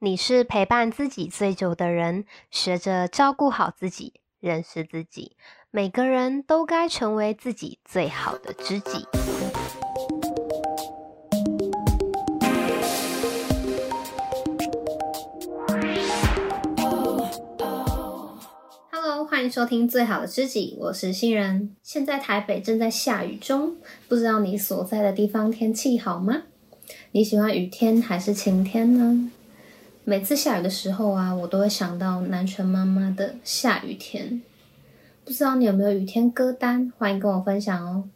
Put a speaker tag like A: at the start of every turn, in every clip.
A: 你是陪伴自己最久的人，学着照顾好自己，认识自己。每个人都该成为自己最好的知己。Hello，欢迎收听《最好的知己》，我是新人。现在台北正在下雨中，不知道你所在的地方天气好吗？你喜欢雨天还是晴天呢？每次下雨的时候啊，我都会想到南拳妈妈的下雨天。不知道你有没有雨天歌单？欢迎跟我分享哦。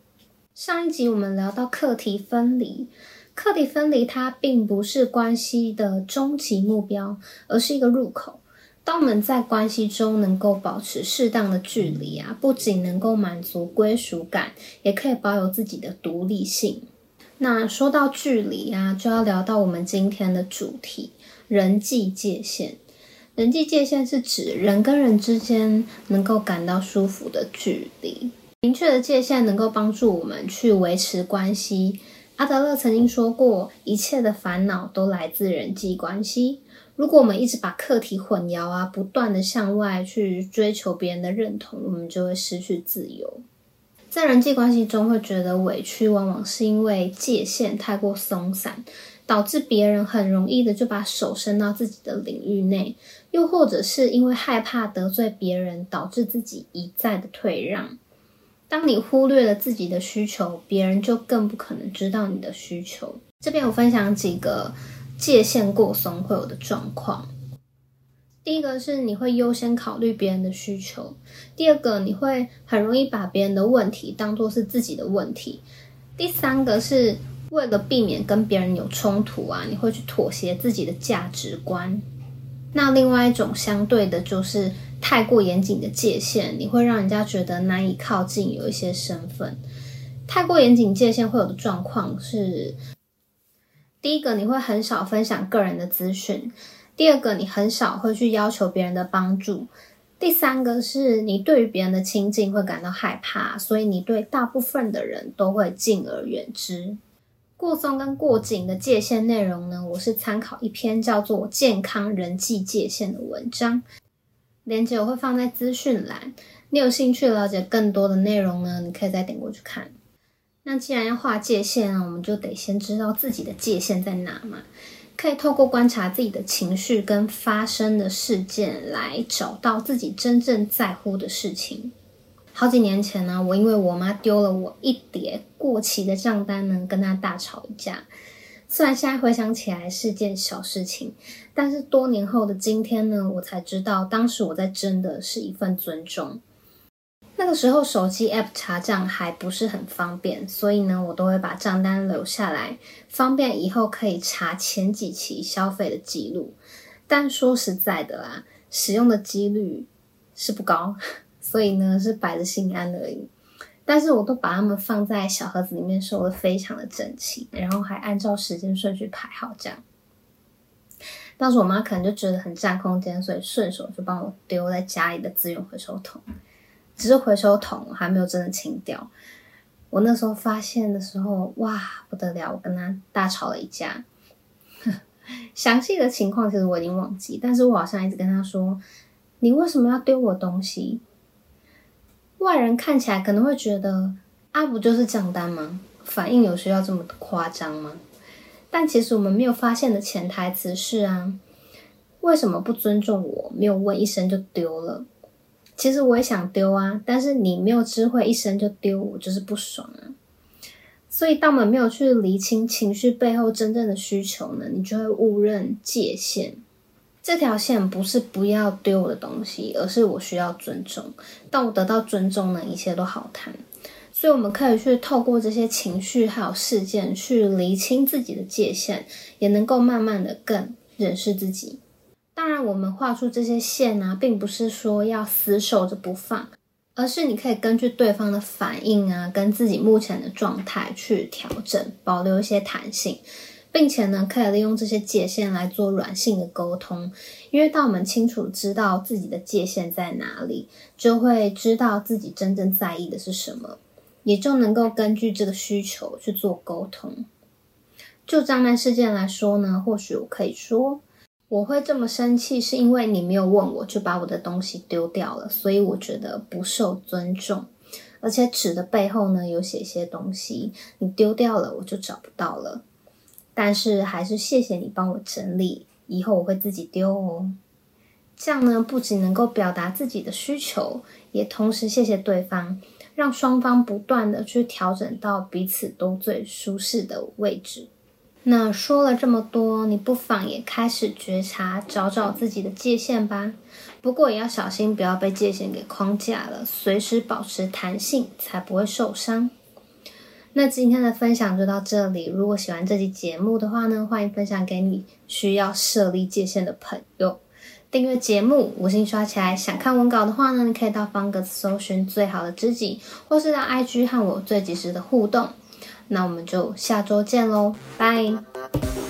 A: 上一集我们聊到课题分离，课题分离它并不是关系的终极目标，而是一个入口。当我们在关系中能够保持适当的距离啊，不仅能够满足归属感，也可以保有自己的独立性。那说到距离啊，就要聊到我们今天的主题。人际界限，人际界限是指人跟人之间能够感到舒服的距离。明确的界限能够帮助我们去维持关系。阿德勒曾经说过，一切的烦恼都来自人际关系。如果我们一直把课题混淆啊，不断的向外去追求别人的认同，我们就会失去自由。在人际关系中会觉得委屈，往往是因为界限太过松散。导致别人很容易的就把手伸到自己的领域内，又或者是因为害怕得罪别人，导致自己一再的退让。当你忽略了自己的需求，别人就更不可能知道你的需求。这边我分享几个界限过松会有的状况。第一个是你会优先考虑别人的需求；第二个，你会很容易把别人的问题当作是自己的问题；第三个是。为了避免跟别人有冲突啊，你会去妥协自己的价值观。那另外一种相对的就是太过严谨的界限，你会让人家觉得难以靠近，有一些身份。太过严谨界限会有的状况是：第一个，你会很少分享个人的资讯；第二个，你很少会去要求别人的帮助；第三个是你对于别人的亲近会感到害怕，所以你对大部分的人都会敬而远之。过松跟过紧的界限内容呢，我是参考一篇叫做《健康人际界限》的文章，链接我会放在资讯栏。你有兴趣了解更多的内容呢，你可以再点过去看。那既然要划界限，我们就得先知道自己的界限在哪嘛。可以透过观察自己的情绪跟发生的事件，来找到自己真正在乎的事情。好几年前呢，我因为我妈丢了我一叠过期的账单呢，跟她大吵一架。虽然现在回想起来是件小事情，但是多年后的今天呢，我才知道当时我在争的是一份尊重。那个时候手机 App 查账还不是很方便，所以呢，我都会把账单留下来，方便以后可以查前几期消费的记录。但说实在的啦，使用的几率是不高。所以呢，是摆着心安而已，但是我都把它们放在小盒子里面，收得非常的整齐，然后还按照时间顺序排好，这样。当时我妈可能就觉得很占空间，所以顺手就帮我丢在家里的资源回收桶。只是回收桶还没有真的清掉。我那时候发现的时候，哇，不得了！我跟他大吵了一架。详细的情况其实我已经忘记，但是我好像一直跟他说：“你为什么要丢我东西？”外人看起来可能会觉得，啊，不就是账单吗？反应有需要这么夸张吗？但其实我们没有发现的潜台词是啊，为什么不尊重我？没有问一声就丢了。其实我也想丢啊，但是你没有知会一声就丢，我就是不爽啊。所以当我们没有去厘清情绪背后真正的需求呢，你就会误认界限。这条线不是不要丢我的东西，而是我需要尊重。当我得到尊重呢，一切都好谈。所以我们可以去透过这些情绪还有事件去厘清自己的界限，也能够慢慢的更认识自己。当然，我们画出这些线啊，并不是说要死守着不放，而是你可以根据对方的反应啊，跟自己目前的状态去调整，保留一些弹性。并且呢，可以利用这些界限来做软性的沟通，因为当我们清楚知道自己的界限在哪里，就会知道自己真正在意的是什么，也就能够根据这个需求去做沟通。就账单事件来说呢，或许我可以说，我会这么生气，是因为你没有问我就把我的东西丢掉了，所以我觉得不受尊重。而且纸的背后呢，有写一些东西，你丢掉了我就找不到了。但是还是谢谢你帮我整理，以后我会自己丢哦。这样呢，不仅能够表达自己的需求，也同时谢谢对方，让双方不断的去调整到彼此都最舒适的位置。那说了这么多，你不妨也开始觉察，找找自己的界限吧。不过也要小心，不要被界限给框架了，随时保持弹性，才不会受伤。那今天的分享就到这里。如果喜欢这期节目的话呢，欢迎分享给你需要设立界限的朋友。订阅节目，五星刷起来。想看文稿的话呢，你可以到方格子搜寻最好的知己，或是到 IG 和我最及时的互动。那我们就下周见喽，拜。